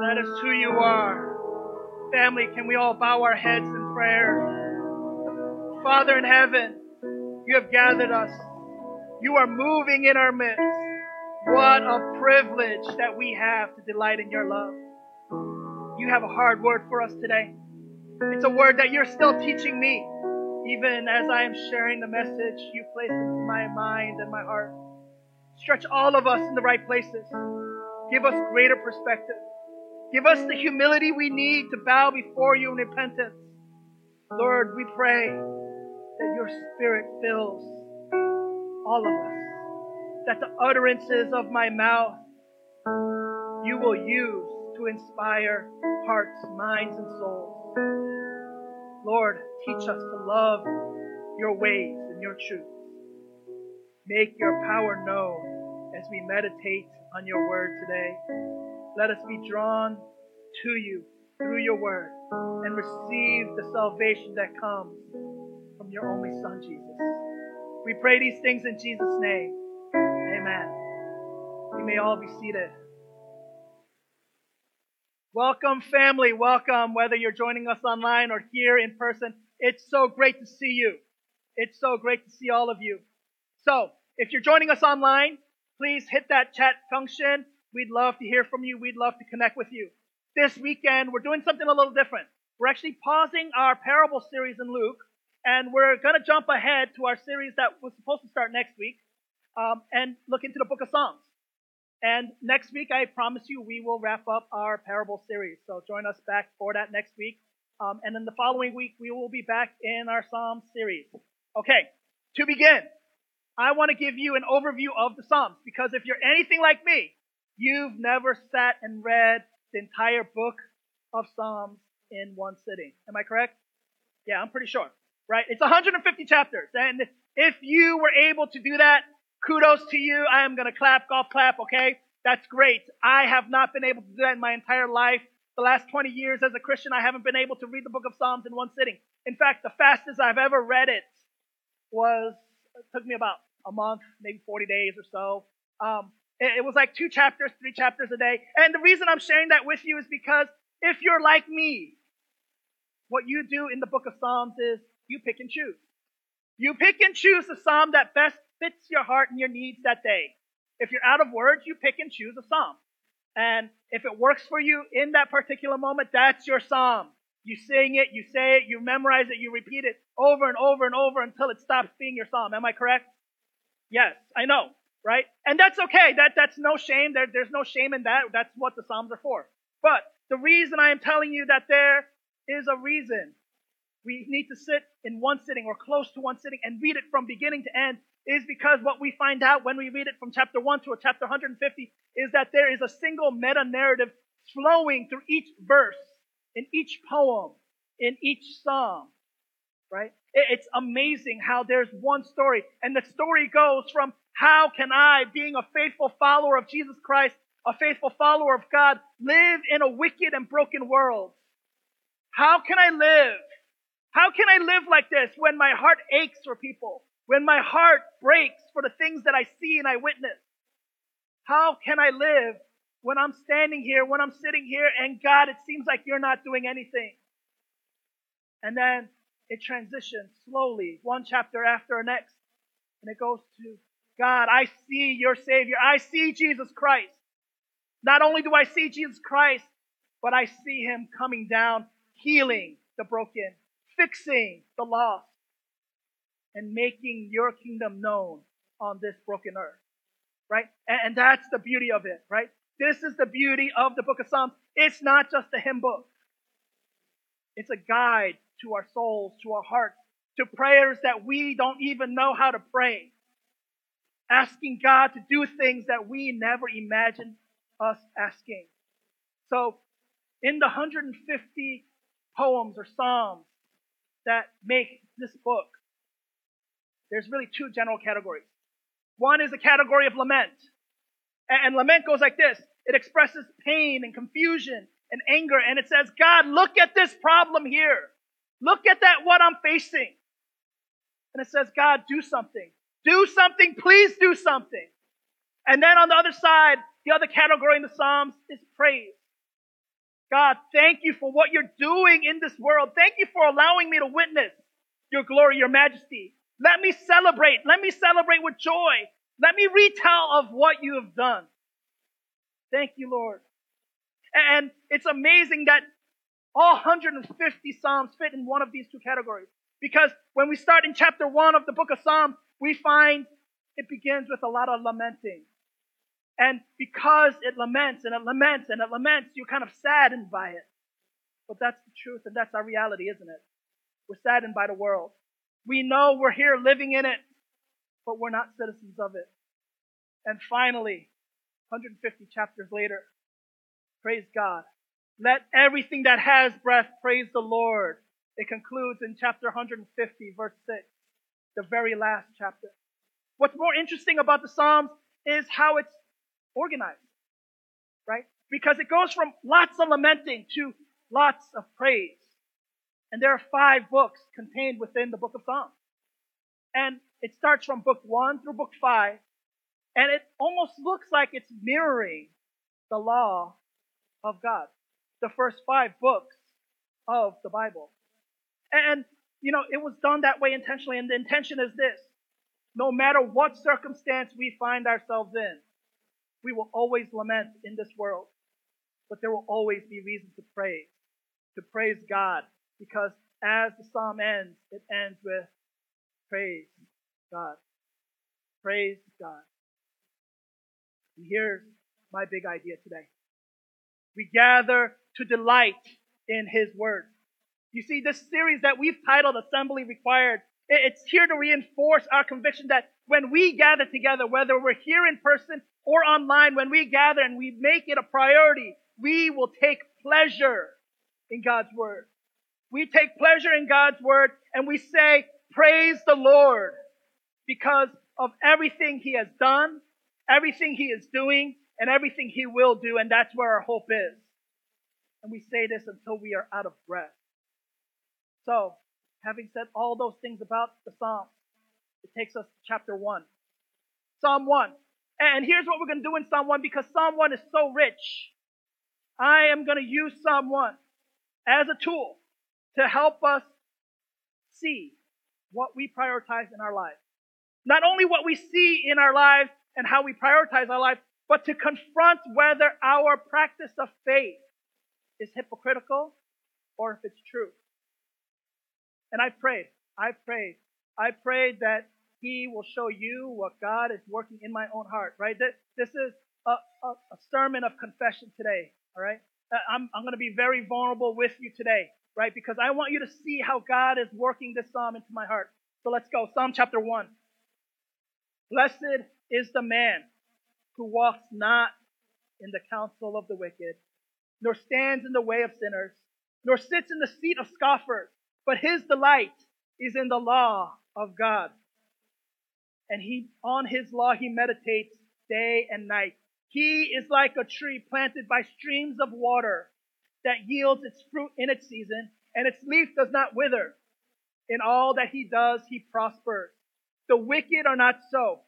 That is who you are. Family, can we all bow our heads in prayer? Father in heaven, you have gathered us. You are moving in our midst. What a privilege that we have to delight in your love. You have a hard word for us today. It's a word that you're still teaching me, even as I am sharing the message you placed into my mind and my heart. Stretch all of us in the right places. Give us greater perspective. Give us the humility we need to bow before you in repentance. Lord, we pray that your spirit fills all of us, that the utterances of my mouth you will use to inspire hearts, minds, and souls. Lord, teach us to love your ways and your truths. Make your power known as we meditate on your word today. Let us be drawn to you through your word and receive the salvation that comes from your only Son, Jesus. We pray these things in Jesus' name. Amen. You may all be seated. Welcome, family. Welcome, whether you're joining us online or here in person. It's so great to see you. It's so great to see all of you. So, if you're joining us online, please hit that chat function. We'd love to hear from you. We'd love to connect with you. This weekend, we're doing something a little different. We're actually pausing our parable series in Luke, and we're going to jump ahead to our series that was supposed to start next week um, and look into the book of Psalms. And next week, I promise you, we will wrap up our parable series. So join us back for that next week. Um, and then the following week, we will be back in our Psalm series. Okay, to begin, I want to give you an overview of the Psalms because if you're anything like me, you've never sat and read the entire book of Psalms in one sitting. Am I correct? Yeah, I'm pretty sure. Right? It's 150 chapters. And if you were able to do that, Kudos to you. I am going to clap, golf clap, okay? That's great. I have not been able to do that in my entire life. The last 20 years as a Christian, I haven't been able to read the book of Psalms in one sitting. In fact, the fastest I've ever read it was, it took me about a month, maybe 40 days or so. Um, it, was like two chapters, three chapters a day. And the reason I'm sharing that with you is because if you're like me, what you do in the book of Psalms is you pick and choose. You pick and choose the psalm that best fits your heart and your needs that day. If you're out of words, you pick and choose a psalm. And if it works for you in that particular moment, that's your psalm. You sing it, you say it, you memorize it, you repeat it over and over and over until it stops being your psalm. Am I correct? Yes, I know, right? And that's okay. That, that's no shame. There, there's no shame in that. That's what the psalms are for. But the reason I am telling you that there is a reason we need to sit in one sitting or close to one sitting and read it from beginning to end is because what we find out when we read it from chapter 1 to chapter 150 is that there is a single meta narrative flowing through each verse, in each poem, in each psalm, right? It's amazing how there's one story, and the story goes from how can I, being a faithful follower of Jesus Christ, a faithful follower of God, live in a wicked and broken world? How can I live? How can I live like this when my heart aches for people? when my heart breaks for the things that I see and I witness? How can I live when I'm standing here, when I'm sitting here, and God, it seems like you're not doing anything? And then it transitions slowly, one chapter after the next, and it goes to God, I see your Savior. I see Jesus Christ. Not only do I see Jesus Christ, but I see him coming down, healing the broken, fixing the lost, and making your kingdom known on this broken earth. Right? And, and that's the beauty of it, right? This is the beauty of the book of Psalms. It's not just a hymn book. It's a guide to our souls, to our hearts, to prayers that we don't even know how to pray. Asking God to do things that we never imagined us asking. So, in the 150 poems or psalms that make this book, there's really two general categories. One is a category of lament. And lament goes like this. It expresses pain and confusion and anger. And it says, God, look at this problem here. Look at that, what I'm facing. And it says, God, do something. Do something. Please do something. And then on the other side, the other category in the Psalms is praise. God, thank you for what you're doing in this world. Thank you for allowing me to witness your glory, your majesty. Let me celebrate. Let me celebrate with joy. Let me retell of what you have done. Thank you, Lord. And it's amazing that all 150 Psalms fit in one of these two categories. Because when we start in chapter one of the book of Psalms, we find it begins with a lot of lamenting. And because it laments and it laments and it laments, you're kind of saddened by it. But that's the truth and that's our reality, isn't it? We're saddened by the world. We know we're here living in it, but we're not citizens of it. And finally, 150 chapters later, praise God. Let everything that has breath praise the Lord. It concludes in chapter 150, verse 6, the very last chapter. What's more interesting about the Psalms is how it's organized, right? Because it goes from lots of lamenting to lots of praise. And there are five books contained within the book of Psalms. And it starts from book one through book five. And it almost looks like it's mirroring the law of God. The first five books of the Bible. And, you know, it was done that way intentionally. And the intention is this. No matter what circumstance we find ourselves in, we will always lament in this world, but there will always be reason to praise, to praise God, because as the psalm ends, it ends with praise God. Praise God. And here's my big idea today. We gather to delight in His Word. You see, this series that we've titled Assembly Required, it's here to reinforce our conviction that when we gather together, whether we're here in person or online, when we gather and we make it a priority, we will take pleasure in God's Word. We take pleasure in God's Word and we say, praise the Lord because of everything He has done, everything He is doing, and everything He will do. And that's where our hope is. And we say this until we are out of breath. So, having said all those things about the Psalms, it takes us to chapter 1. Psalm 1. And here's what we're going to do in Psalm 1 because Psalm 1 is so rich. I am going to use Psalm 1 as a tool to help us see what we prioritize in our lives. Not only what we see in our lives and how we prioritize our lives, but to confront whether our practice of faith is hypocritical or if it's true. And I prayed, I prayed, I prayed that He will show you what God is working in my own heart, right? This is a, a, a sermon of confession today, all right? Uh, I'm, I'm going to be very vulnerable with you today, right? Because I want you to see how God is working this psalm into my heart. So let's go. Psalm chapter 1. Blessed is the man who walks not in the counsel of the wicked, nor stands in the way of sinners, nor sits in the seat of scoffers, but his delight is in the law of God. And he, on his law, he meditates day and night. He is like a tree planted by streams of water that yields its fruit in its season, and its leaf does not wither. In all that he does, he prospers. The wicked are not so,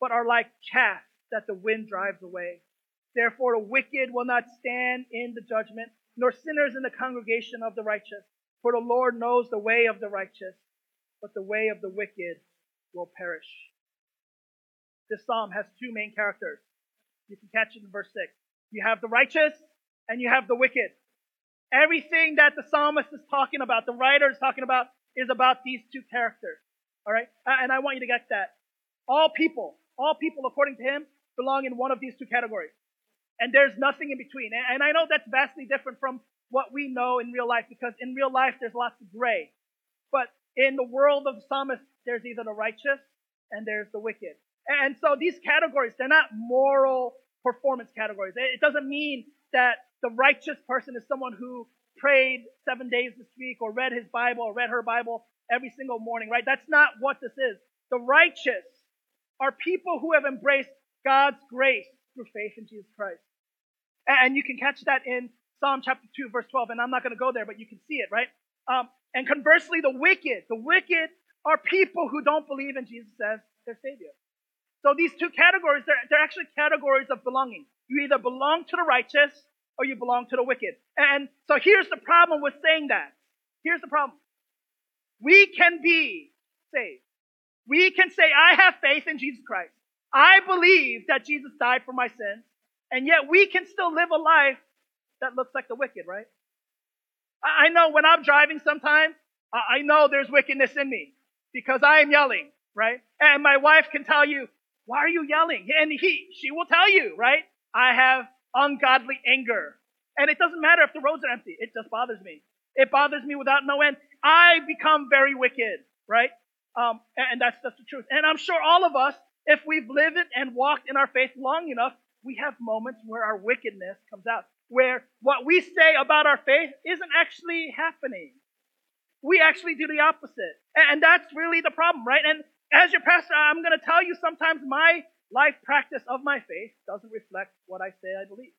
but are like chaff that the wind drives away. Therefore, the wicked will not stand in the judgment, nor sinners in the congregation of the righteous. For the Lord knows the way of the righteous, but the way of the wicked will perish. This psalm has two main characters. You can catch it in verse 6. You have the righteous and you have the wicked. Everything that the psalmist is talking about, the writer is talking about, is about these two characters. All right? Uh, and I want you to get that. All people, all people according to him, belong in one of these two categories. And there's nothing in between. And I know that's vastly different from what we know in real life because in real life there's lots of gray. But in the world of the psalmist, there's either the righteous and there's the wicked. And so these categories, they're not moral performance categories. It doesn't mean that the righteous person is someone who prayed seven days this week or read his Bible or read her Bible every single morning, right? That's not what this is. The righteous are people who have embraced God's grace through faith in Jesus Christ. And you can catch that in Psalm chapter 2, verse 12. And I'm not going to go there, but you can see it, right? Um, and conversely, the wicked, the wicked are people who don't believe in Jesus as their Savior. So these two categories, they're, they're actually categories of belonging. You either belong to the righteous or you belong to the wicked. And so here's the problem with saying that. Here's the problem. We can be saved. We can say, I have faith in Jesus Christ. I believe that Jesus died for my sins. And yet we can still live a life that looks like the wicked, right? I know when I'm driving sometimes, I know there's wickedness in me because I am yelling, right? And my wife can tell you, why are you yelling? And he, she will tell you, right? I have ungodly anger. And it doesn't matter if the roads are empty. It just bothers me. It bothers me without no end. I become very wicked, right? Um, and that's just the truth. And I'm sure all of us, if we've lived and walked in our faith long enough, we have moments where our wickedness comes out, where what we say about our faith isn't actually happening. We actually do the opposite. And that's really the problem, right? And as your pastor, I'm going to tell you sometimes my life practice of my faith doesn't reflect what I say I believe.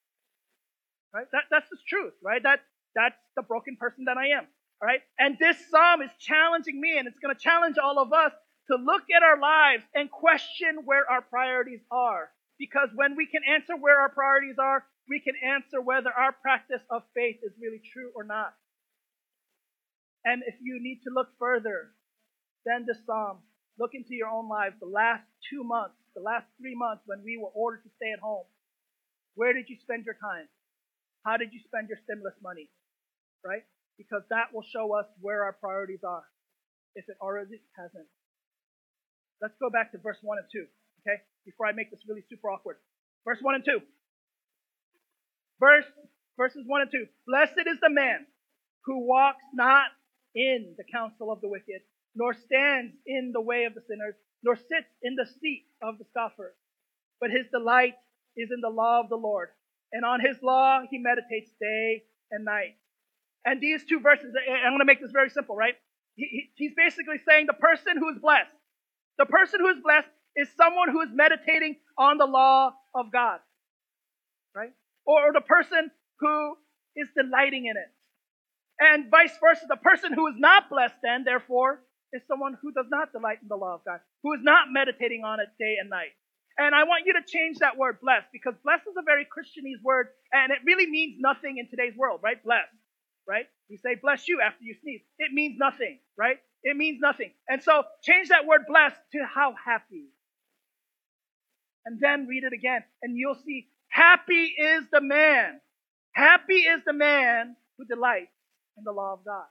Right? That, that's the truth, right? That, that's the broken person that I am. All right? And this psalm is challenging me, and it's going to challenge all of us to look at our lives and question where our priorities are. Because when we can answer where our priorities are, we can answer whether our practice of faith is really true or not. And if you need to look further than the psalm, look into your own lives the last two months, the last three months when we were ordered to stay at home. Where did you spend your time? How did you spend your stimulus money? Right? Because that will show us where our priorities are, if it already hasn't. Let's go back to verse 1 and 2, okay? Before I make this really super awkward. Verse 1 and 2. Verse, verses 1 and 2. Blessed is the man who walks not in the counsel of the wicked, nor stands in the way of the sinners, nor sits in the seat of the scoffers. But his delight is in the law of the Lord, and on his law he meditates day and night. And these two verses, I'm going to make this very simple, right? He, he's basically saying the person who is blessed, the person who is blessed is someone who is meditating on the law of God? Or, the person who is delighting in it. And vice versa, the person who is not blessed then, therefore, is someone who does not delight in the law of God, who is not meditating on it day and night. And I want you to change that word blessed because blessed is a very Christianese word and it really means nothing in today's world, right? Blessed, right? We say bless you after you sneeze. It means nothing, right? It means nothing. And so change that word blessed to how happy. And then read it again and you'll see happy is the man. Happy is the man who delights in the law of God.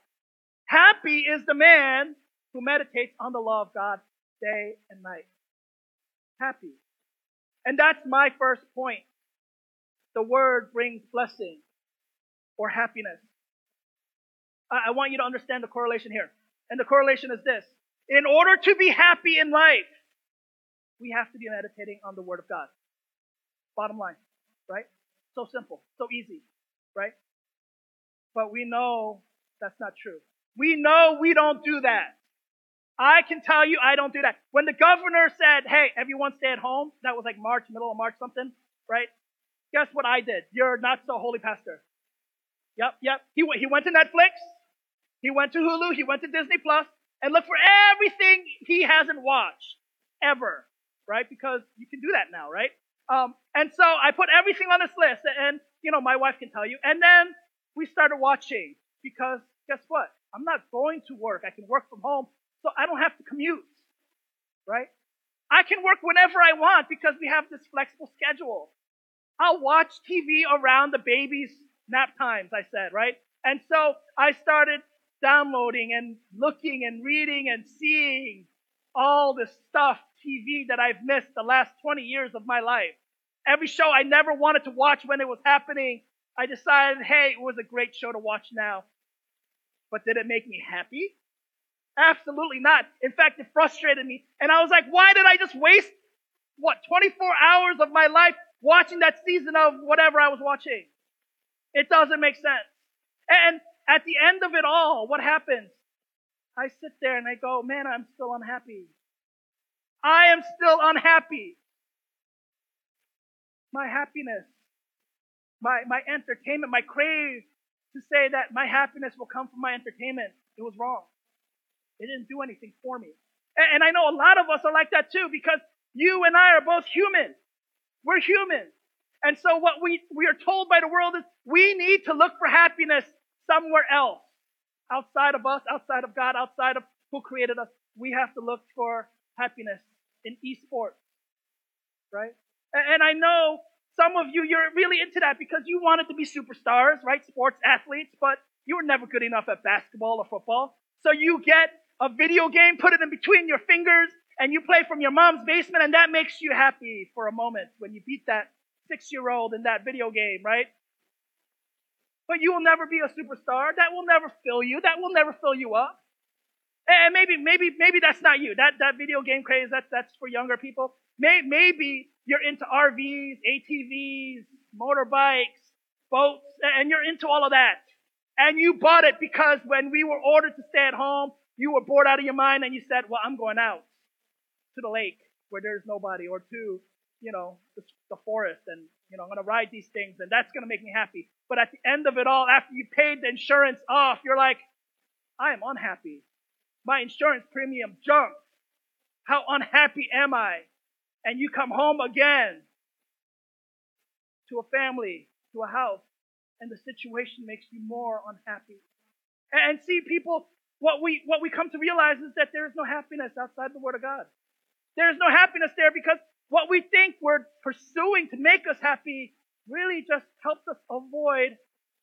Happy is the man who meditates on the law of God day and night. Happy. And that's my first point. The word brings blessing or happiness. I, I want you to understand the correlation here. And the correlation is this. In order to be happy in life, we have to be meditating on the word of God. Bottom line, right? So simple, so easy, right? But we know that's not true. We know we don't do that. I can tell you I don't do that. When the governor said, hey, everyone stay at home, that was like March, middle of March something, right? Guess what I did? You're not so holy pastor. Yep, yep. He, he went to Netflix. He went to Hulu. He went to Disney Plus and looked for everything he hasn't watched ever, right? Because you can do that now, right? Um, and so I put everything on this list and, you know, my wife can tell you. And then we started watching because guess what? I'm not going to work. I can work from home so I don't have to commute, right? I can work whenever I want because we have this flexible schedule. I'll watch TV around the baby's nap times, I said, right? And so I started downloading and looking and reading and seeing all this stuff, TV that I've missed the last 20 years of my life. Every show I never wanted to watch when it was happening, I decided, hey, it was a great show to watch now. But did it make me happy? Absolutely not. In fact, it frustrated me. And I was like, why did I just waste, what, 24 hours of my life watching that season of whatever I was watching? It doesn't make sense. And at the end of it all, what happens? I sit there and I go, man, I'm still unhappy. I am still unhappy. My happiness, my, my entertainment, my crave to say that my happiness will come from my entertainment. It was wrong. It didn't do anything for me. And I know a lot of us are like that too because you and I are both human. We're human. And so what we, we are told by the world is we need to look for happiness somewhere else. Outside of us, outside of God, outside of who created us. We have to look for happiness in esports. Right? And I know some of you, you're really into that because you wanted to be superstars, right? Sports athletes, but you were never good enough at basketball or football. So you get a video game, put it in between your fingers, and you play from your mom's basement, and that makes you happy for a moment when you beat that six year old in that video game, right? But you will never be a superstar. That will never fill you. That will never fill you up. And maybe, maybe, maybe that's not you. That, that video game craze, that's, that's for younger people. May, maybe you're into RVs, ATVs, motorbikes, boats, and you're into all of that. And you bought it because when we were ordered to stay at home, you were bored out of your mind and you said, well, I'm going out to the lake where there's nobody or to, you know, the, the forest and, you know, I'm going to ride these things and that's going to make me happy. But at the end of it all, after you paid the insurance off, you're like, I am unhappy. My insurance premium jumped. How unhappy am I? And you come home again to a family, to a house, and the situation makes you more unhappy. And see, people, what we, what we come to realize is that there is no happiness outside the Word of God. There is no happiness there because what we think we're pursuing to make us happy really just helps us avoid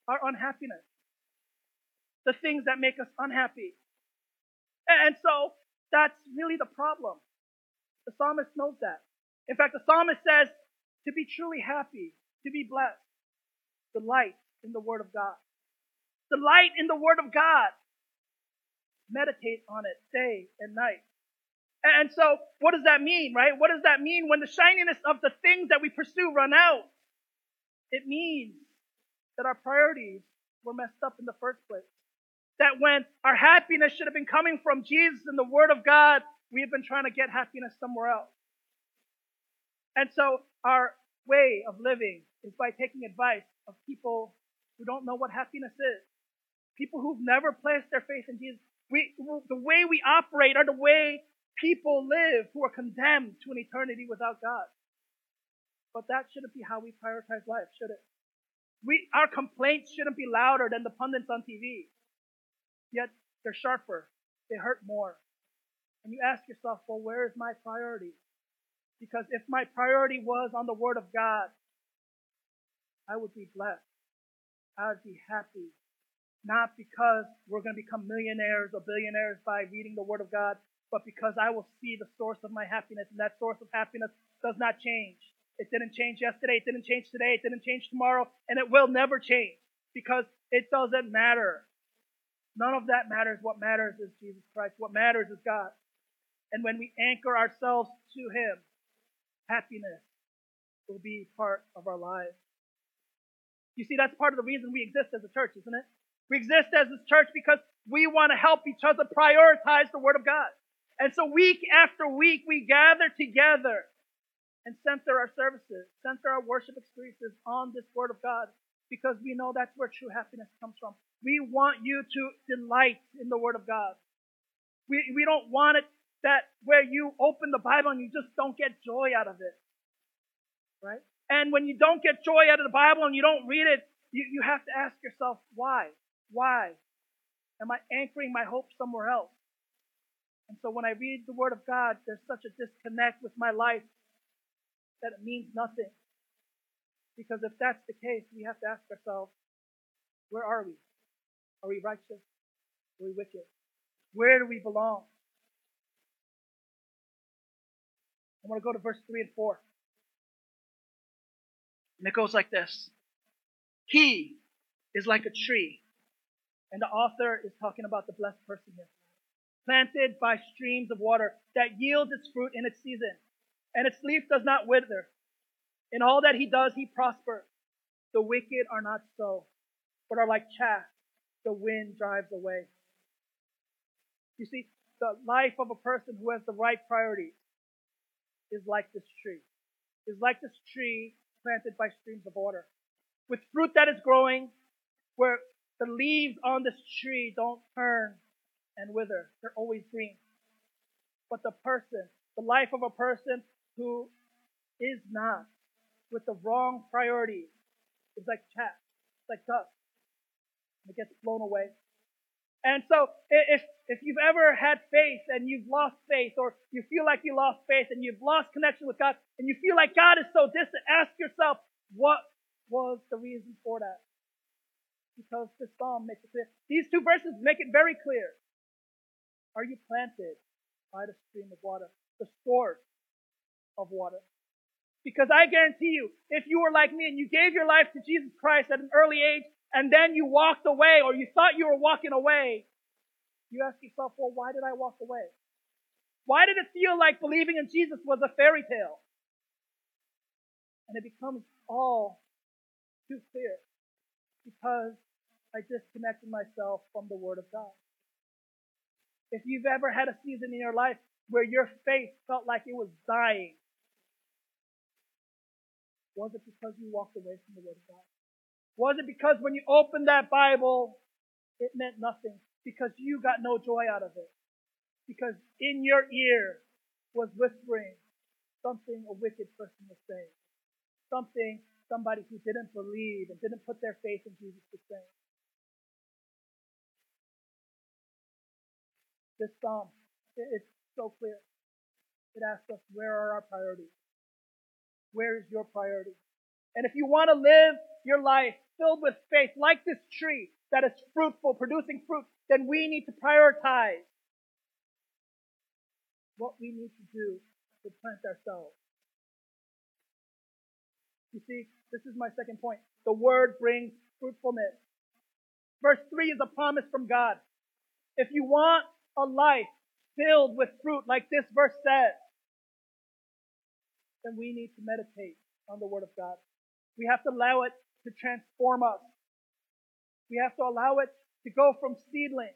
our unhappiness. The things that make us unhappy. And so that's really the problem. The psalmist knows that. In fact, the psalmist says to be truly happy, to be blessed, delight in the Word of God. Delight in the Word of God. Meditate on it day and night. And so, what does that mean, right? What does that mean when the shininess of the things that we pursue run out? It means that our priorities were messed up in the first place. That when our happiness should have been coming from Jesus and the Word of God, we have been trying to get happiness somewhere else. And so our way of living is by taking advice of people who don't know what happiness is. People who've never placed their faith in Jesus. We, the way we operate are the way people live who are condemned to an eternity without God. But that shouldn't be how we prioritize life, should it? We, our complaints shouldn't be louder than the pundits on TV. Yet they're sharper. They hurt more. And you ask yourself, well, where is my priority? Because if my priority was on the Word of God, I would be blessed. I would be happy. Not because we're going to become millionaires or billionaires by reading the Word of God, but because I will see the source of my happiness, and that source of happiness does not change. It didn't change yesterday, it didn't change today, it didn't change tomorrow, and it will never change because it doesn't matter. None of that matters. What matters is Jesus Christ. What matters is God. And when we anchor ourselves to Him, happiness will be part of our lives. You see, that's part of the reason we exist as a church, isn't it? We exist as a church because we want to help each other prioritize the Word of God. And so week after week, we gather together and center our services, center our worship experiences on this Word of God because we know that's where true happiness comes from. We want you to delight in the Word of God. We, we don't want it that where you open the Bible and you just don't get joy out of it. Right? And when you don't get joy out of the Bible and you don't read it, you, you have to ask yourself, why? Why? Am I anchoring my hope somewhere else? And so when I read the Word of God, there's such a disconnect with my life that it means nothing. Because if that's the case, we have to ask ourselves, where are we? Are we righteous? Are we wicked? Where do we belong? I want to go to verse 3 and 4. And it goes like this He is like a tree. And the author is talking about the blessed person here planted by streams of water that yields its fruit in its season, and its leaf does not wither. In all that he does, he prospers. The wicked are not so, but are like chaff the wind drives away. You see, the life of a person who has the right priorities is like this tree. Is like this tree planted by streams of water. With fruit that is growing, where the leaves on this tree don't turn and wither. They're always green. But the person, the life of a person who is not with the wrong priorities is like chaff, like dust. It gets blown away. And so if, if you've ever had faith and you've lost faith or you feel like you lost faith and you've lost connection with God and you feel like God is so distant, ask yourself, what was the reason for that? Because this psalm makes it clear. These two verses make it very clear. Are you planted by the stream of water, the source of water? Because I guarantee you, if you were like me and you gave your life to Jesus Christ at an early age, and then you walked away or you thought you were walking away, you ask yourself, well, why did I walk away? Why did it feel like believing in Jesus was a fairy tale? And it becomes all too clear because I disconnected myself from the Word of God. If you've ever had a season in your life where your faith felt like it was dying, was it because you walked away from the Word of God? Was it because when you opened that Bible, it meant nothing? Because you got no joy out of it? Because in your ear was whispering something a wicked person was saying. Something somebody who didn't believe and didn't put their faith in Jesus was saying. This psalm, it's so clear. It asks us, where are our priorities? Where is your priority? And if you want to live your life filled with faith, like this tree that is fruitful, producing fruit, then we need to prioritize what we need to do to plant ourselves. You see, this is my second point. The word brings fruitfulness. Verse 3 is a promise from God. If you want a life filled with fruit, like this verse says, then we need to meditate on the Word of God. We have to allow it to transform us. We have to allow it to go from seedling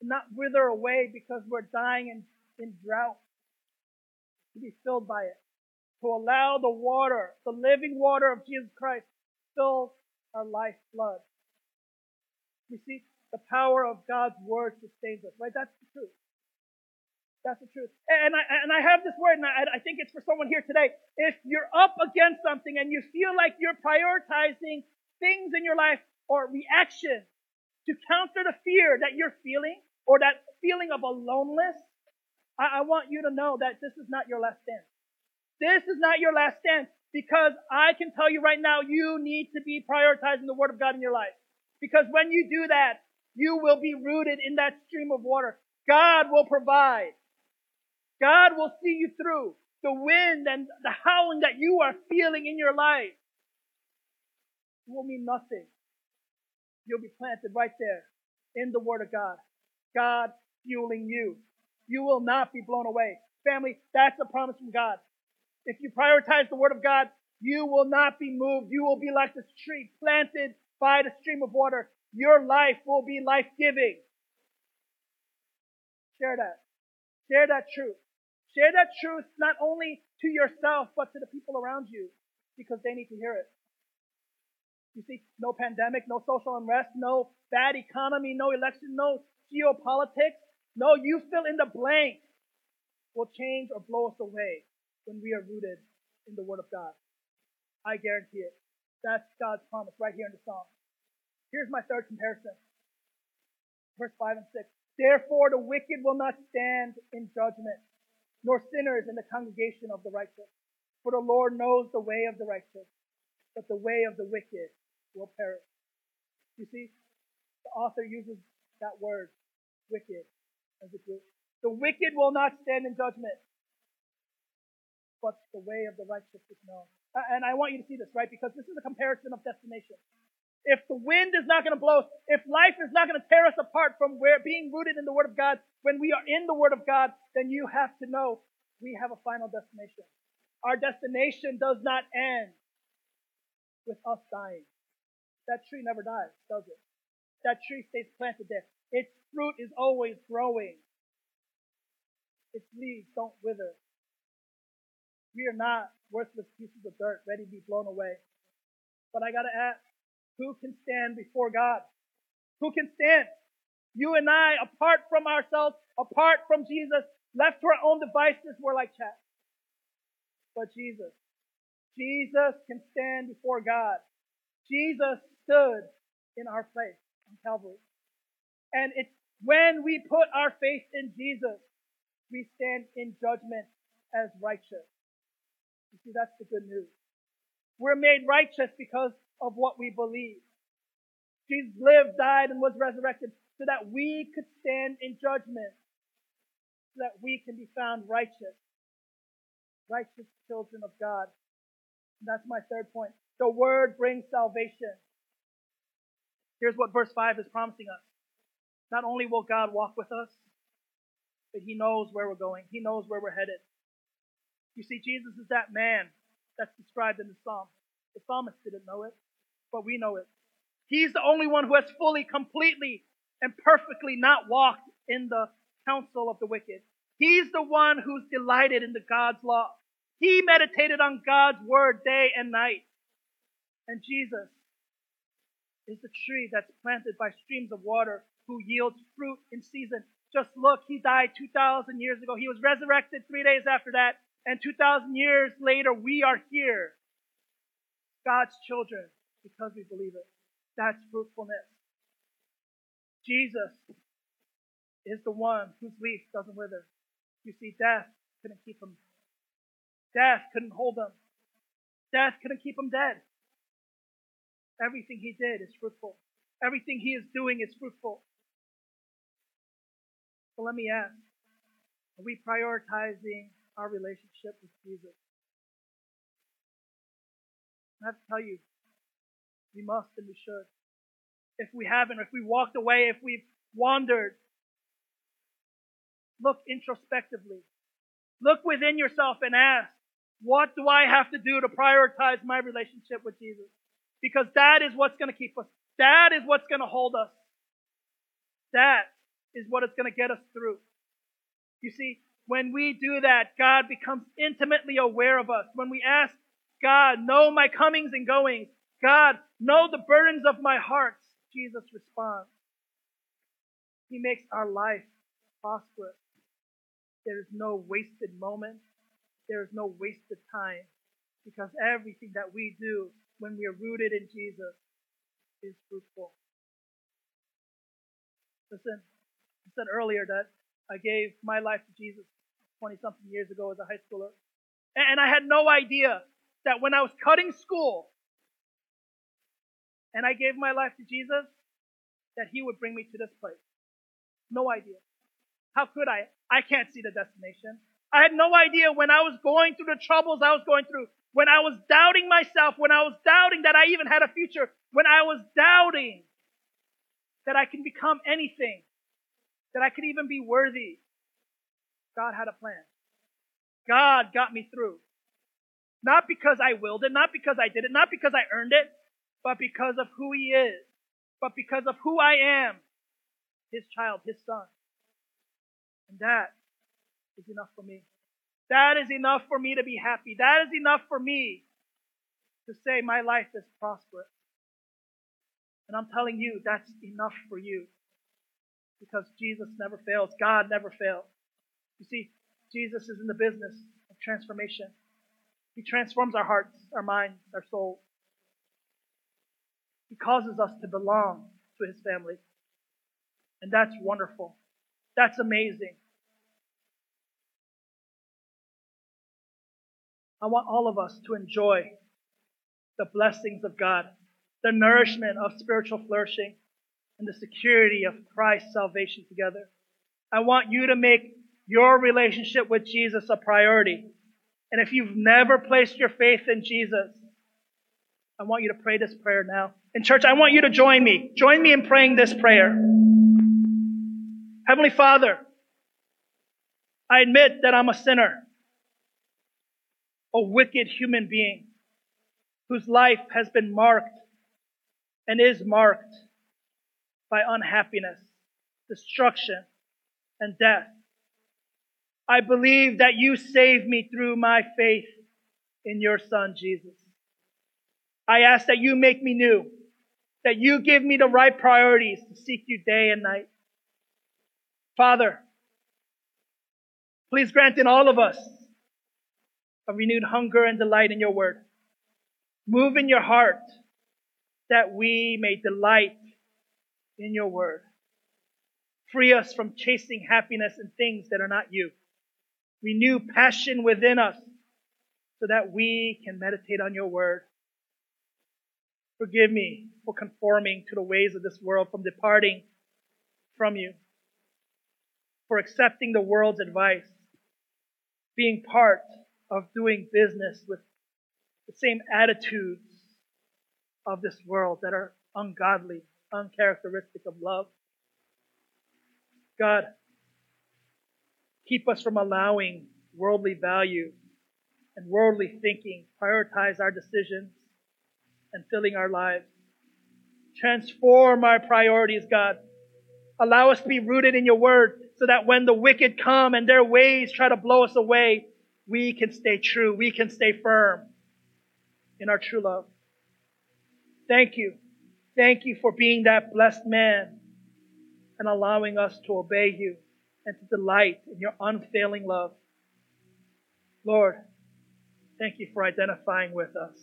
and not wither away because we're dying in, in drought, to be filled by it. To allow the water, the living water of Jesus Christ, fill our life blood. You see, the power of God's word sustains us, right? That's the truth. That's the truth. And I, and I have this word, and I, I think it's for someone here today. If you're up against something and you feel like you're prioritizing things in your life or reaction to counter the fear that you're feeling or that feeling of aloneness, I, I want you to know that this is not your last stand. This is not your last stand because I can tell you right now, you need to be prioritizing the Word of God in your life. Because when you do that, you will be rooted in that stream of water. God will provide. God will see you through the wind and the howling that you are feeling in your life. It will mean nothing. You'll be planted right there in the Word of God. God fueling you. You will not be blown away. Family, that's a promise from God. If you prioritize the Word of God, you will not be moved. You will be like this tree planted by the stream of water. Your life will be life giving. Share that. Share that truth. Share that truth not only to yourself, but to the people around you because they need to hear it. You see, no pandemic, no social unrest, no bad economy, no election, no geopolitics. No, you fill in the blank will change or blow us away when we are rooted in the Word of God. I guarantee it. That's God's promise right here in the Psalm. Here's my third comparison. Verse 5 and 6. Therefore the wicked will not stand in judgment, nor sinners in the congregation of the righteous. For the Lord knows the way of the righteous, but the way of the wicked will perish. You see, the author uses that word, wicked, as a group. The wicked will not stand in judgment, but the way of the righteous is known. And I want you to see this, right? Because this is a comparison of destination. If the wind is not going to blow, if life is not going to tear us apart from where being rooted in the Word of God, when we are in the Word of God, then you have to know we have a final destination. Our destination does not end with us dying. That tree never dies, does it? That tree stays planted there. Its fruit is always growing. Its leaves don't wither. We are not worthless pieces of dirt ready to be blown away. But I gotta ask, who can stand before God? Who can stand? You and I, apart from ourselves, apart from Jesus, left to our own devices, we're like chaff. But Jesus, Jesus can stand before God. Jesus stood in our place on Calvary. And it's when we put our faith in Jesus, we stand in judgment as righteous. You see, that's the good news. We're made righteous because of what we believe. Jesus lived, died, and was resurrected so that we could stand in judgment, so that we can be found righteous, righteous children of God. And that's my third point. The word brings salvation. Here's what verse 5 is promising us. Not only will God walk with us, but he knows where we're going. He knows where we're headed. You see, Jesus is that man that's described in the psalm. The psalmist didn't know it, but we know it. He's the only one who has fully, completely, and perfectly not walked in the counsel of the wicked. He's the one who's delighted in the God's law. He meditated on God's word day and night. And Jesus is the tree that's planted by streams of water who yields fruit in season. Just look, he died 2,000 years ago. He was resurrected three days after that. And 2,000 years later, we are here. God's children because we believe it. That's fruitfulness. Jesus is the one whose leaf doesn't wither. You see, death couldn't keep him. Death couldn't hold him. Death couldn't keep him dead. Everything he did is fruitful. Everything he is doing is fruitful. So let me ask, are we prioritizing our relationship with Jesus? I have to tell you, we must and we should. If we haven't, if we walked away, if we've wandered, look introspectively. Look within yourself and ask, what do I have to do to prioritize my relationship with Jesus? Because that is what's going to keep us. That is what's going to hold us. That is what is going to get us through. You see, when we do that, God becomes intimately aware of us. When we ask God, know my comings and goings. God, know the burdens of my heart. Jesus responds. He makes our life prosperous. There is no wasted moment. There is no wasted time because everything that we do when we are rooted in Jesus is fruitful. Listen, I said earlier that I gave my life to Jesus 20 something years ago as a high schooler. And I had no idea that when I was cutting school and I gave my life to Jesus, that he would bring me to this place. No idea. How could I? I can't see the destination. I had no idea when I was going through the troubles I was going through, when I was doubting myself, when I was doubting that I even had a future, when I was doubting that I can become anything, that I could even be worthy. God had a plan. God got me through. Not because I willed it, not because I did it, not because I earned it, but because of who He is, but because of who I am, His child, His son. And that is enough for me. That is enough for me to be happy. That is enough for me to say my life is prosperous. And I'm telling you, that's enough for you. Because Jesus never fails. God never fails. You see, Jesus is in the business of transformation. He transforms our hearts, our minds, our souls. He causes us to belong to His family. And that's wonderful. That's amazing. I want all of us to enjoy the blessings of God, the nourishment of spiritual flourishing, and the security of Christ's salvation together. I want you to make your relationship with Jesus a priority. And if you've never placed your faith in Jesus, I want you to pray this prayer now. In church, I want you to join me. Join me in praying this prayer. Heavenly Father, I admit that I'm a sinner, a wicked human being whose life has been marked and is marked by unhappiness, destruction, and death. I believe that you saved me through my faith in your son, Jesus. I ask that you make me new, that you give me the right priorities to seek you day and night. Father, please grant in all of us a renewed hunger and delight in your word. Move in your heart that we may delight in your word. Free us from chasing happiness in things that are not you. Renew passion within us so that we can meditate on your word. Forgive me for conforming to the ways of this world, from departing from you, for accepting the world's advice, being part of doing business with the same attitudes of this world that are ungodly, uncharacteristic of love. God, keep us from allowing worldly value and worldly thinking prioritize our decisions and filling our lives. Transform our priorities, God. Allow us to be rooted in your word so that when the wicked come and their ways try to blow us away, we can stay true. We can stay firm in our true love. Thank you. Thank you for being that blessed man and allowing us to obey you and to delight in your unfailing love. Lord, thank you for identifying with us,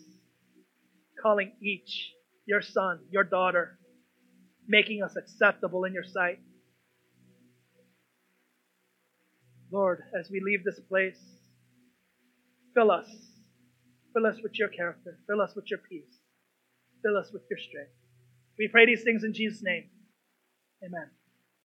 calling each your son, your daughter, making us acceptable in your sight. Lord, as we leave this place, fill us. Fill us with your character. Fill us with your peace. Fill us with your strength. We pray these things in Jesus' name. Amen.